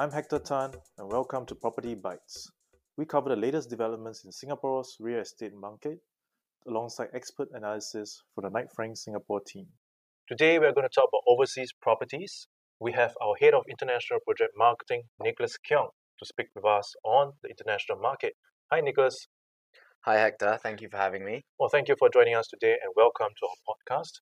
I'm Hector Tan, and welcome to Property Bites. We cover the latest developments in Singapore's real estate market alongside expert analysis from the Knight Frank Singapore team. Today, we're going to talk about overseas properties. We have our head of international project marketing, Nicholas Keong, to speak with us on the international market. Hi, Nicholas. Hi, Hector. Thank you for having me. Well, thank you for joining us today and welcome to our podcast.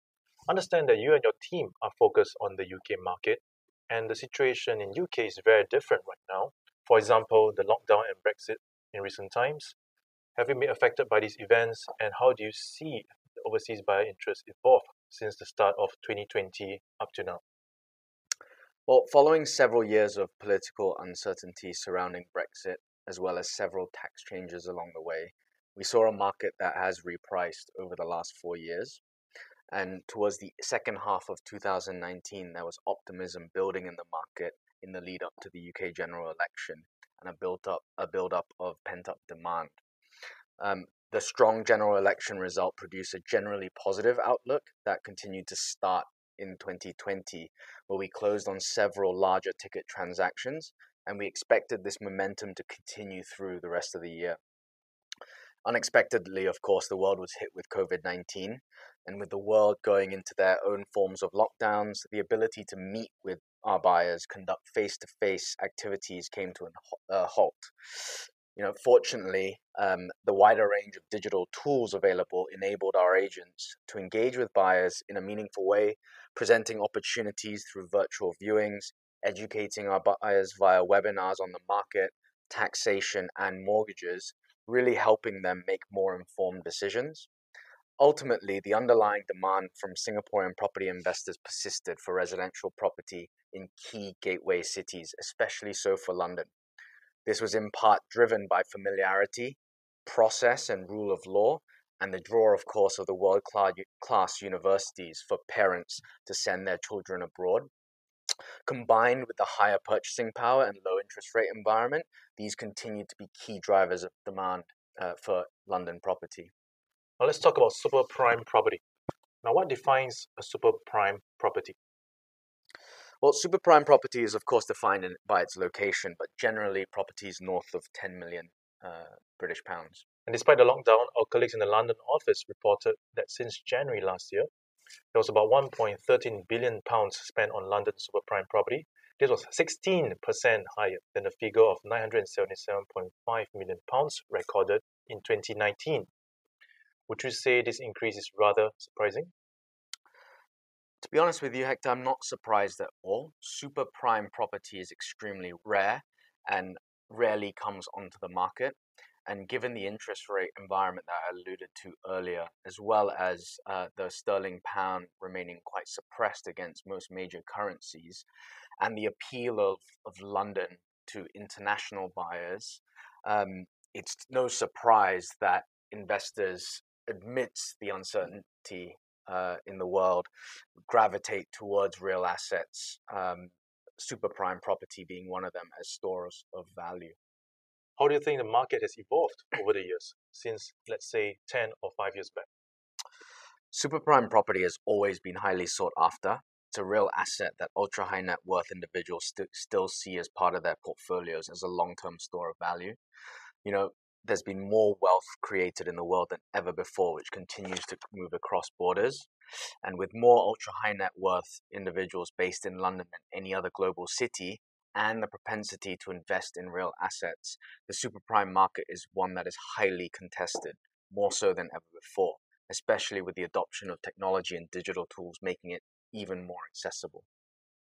Understand that you and your team are focused on the UK market, and the situation in UK is very different right now. For example, the lockdown and Brexit in recent times. Have you been affected by these events, and how do you see the overseas buyer interest evolve since the start of 2020 up to now? Well, following several years of political uncertainty surrounding Brexit, as well as several tax changes along the way, we saw a market that has repriced over the last four years. And towards the second half of 2019, there was optimism building in the market in the lead up to the UK general election and a built up a build up of pent up demand. Um, the strong general election result produced a generally positive outlook that continued to start in 2020, where we closed on several larger ticket transactions, and we expected this momentum to continue through the rest of the year. Unexpectedly, of course, the world was hit with COVID 19, and with the world going into their own forms of lockdowns, the ability to meet with our buyers, conduct face to face activities came to a halt. You know, fortunately, um, the wider range of digital tools available enabled our agents to engage with buyers in a meaningful way, presenting opportunities through virtual viewings, educating our buyers via webinars on the market, taxation, and mortgages, really helping them make more informed decisions. Ultimately, the underlying demand from Singaporean property investors persisted for residential property in key gateway cities, especially so for London. This was in part driven by familiarity, process, and rule of law, and the draw, of course, of the world class universities for parents to send their children abroad. Combined with the higher purchasing power and low interest rate environment, these continue to be key drivers of demand uh, for London property. Now let's talk about super prime property. Now, what defines a super prime property? Well, super prime property is, of course, defined in, by its location, but generally properties north of 10 million uh, British pounds. And despite the lockdown, our colleagues in the London office reported that since January last year, there was about 1.13 billion pounds spent on London super prime property. This was 16% higher than the figure of 977.5 million pounds recorded in 2019. Would you say this increase is rather surprising? To be honest with you, Hector, I'm not surprised at all. Super prime property is extremely rare and rarely comes onto the market. And given the interest rate environment that I alluded to earlier, as well as uh, the sterling pound remaining quite suppressed against most major currencies, and the appeal of, of London to international buyers, um, it's no surprise that investors amidst the uncertainty uh, in the world, gravitate towards real assets, um, super prime property being one of them as stores of value. How do you think the market has evolved over the years since, let's say, 10 or 5 years back? Super prime property has always been highly sought after. It's a real asset that ultra high net worth individuals st- still see as part of their portfolios as a long term store of value. You know, there's been more wealth created in the world than ever before, which continues to move across borders. And with more ultra high net worth individuals based in London than any other global city, and the propensity to invest in real assets, the super prime market is one that is highly contested, more so than ever before, especially with the adoption of technology and digital tools making it even more accessible.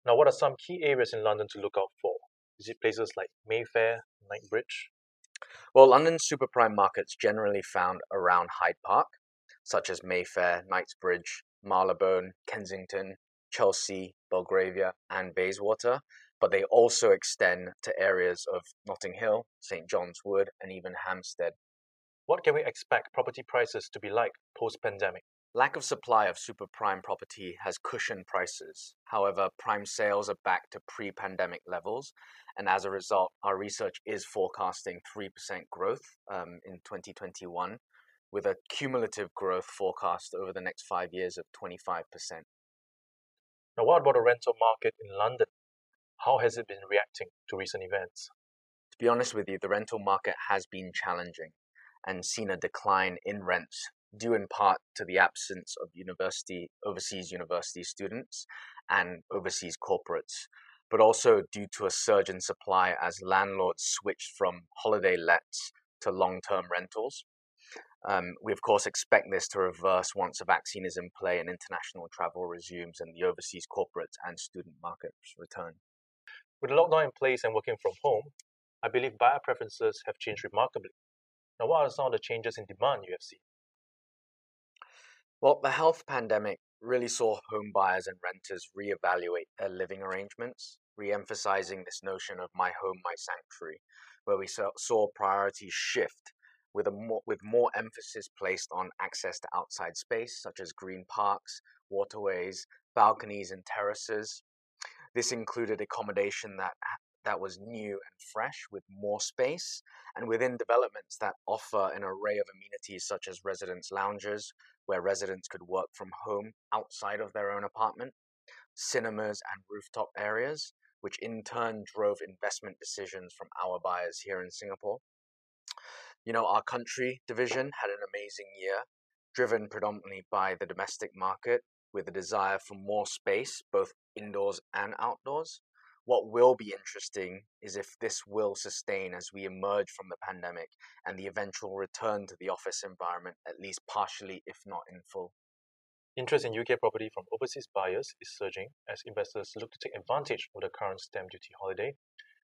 Now, what are some key areas in London to look out for? Is it places like Mayfair, Knightsbridge, well, London's super prime markets generally found around Hyde Park, such as Mayfair, Knightsbridge, Marylebone, Kensington, Chelsea, Belgravia, and Bayswater, but they also extend to areas of Notting Hill, St John's Wood, and even Hampstead. What can we expect property prices to be like post pandemic? Lack of supply of super prime property has cushioned prices. However, prime sales are back to pre pandemic levels, and as a result, our research is forecasting 3% growth um, in 2021, with a cumulative growth forecast over the next five years of 25%. Now, what about the rental market in London? How has it been reacting to recent events? To be honest with you, the rental market has been challenging and seen a decline in rents due in part to the absence of university overseas university students and overseas corporates but also due to a surge in supply as landlords switched from holiday lets to long-term rentals um, we of course expect this to reverse once a vaccine is in play and international travel resumes and the overseas corporate and student markets return. With the lockdown in place and working from home i believe buyer preferences have changed remarkably. Now what are some of the changes in demand you have seen? Well, the health pandemic really saw home buyers and renters reevaluate their living arrangements, re-emphasizing this notion of my home, my sanctuary, where we saw priorities shift with, a more, with more emphasis placed on access to outside space, such as green parks, waterways, balconies, and terraces. This included accommodation that that was new and fresh with more space, and within developments that offer an array of amenities such as residence lounges, where residents could work from home outside of their own apartment, cinemas, and rooftop areas, which in turn drove investment decisions from our buyers here in Singapore. You know, our country division had an amazing year, driven predominantly by the domestic market with a desire for more space, both indoors and outdoors. What will be interesting is if this will sustain as we emerge from the pandemic and the eventual return to the office environment, at least partially, if not in full. Interest in UK property from overseas buyers is surging as investors look to take advantage of the current stamp duty holiday,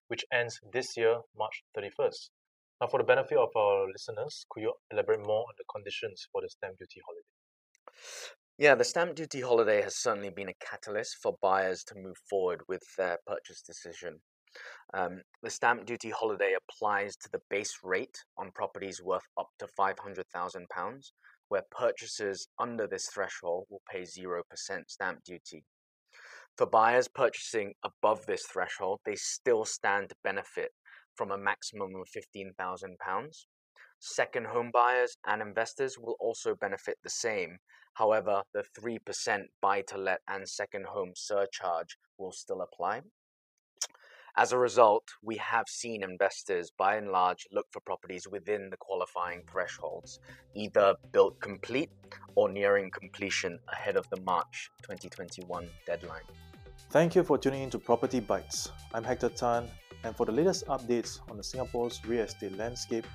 which ends this year, March 31st. Now, for the benefit of our listeners, could you elaborate more on the conditions for the stamp duty holiday? Yeah, the stamp duty holiday has certainly been a catalyst for buyers to move forward with their purchase decision. Um, the stamp duty holiday applies to the base rate on properties worth up to £500,000, where purchasers under this threshold will pay 0% stamp duty. For buyers purchasing above this threshold, they still stand to benefit from a maximum of £15,000. Second home buyers and investors will also benefit the same However, the 3% buy to let and second home surcharge will still apply. As a result, we have seen investors by and large look for properties within the qualifying thresholds, either built complete or nearing completion ahead of the March 2021 deadline. Thank you for tuning in to Property Bites. I'm Hector Tan, and for the latest updates on the Singapore's real estate landscape,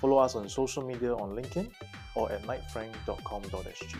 follow us on social media on LinkedIn or at knightfrank.com.sg.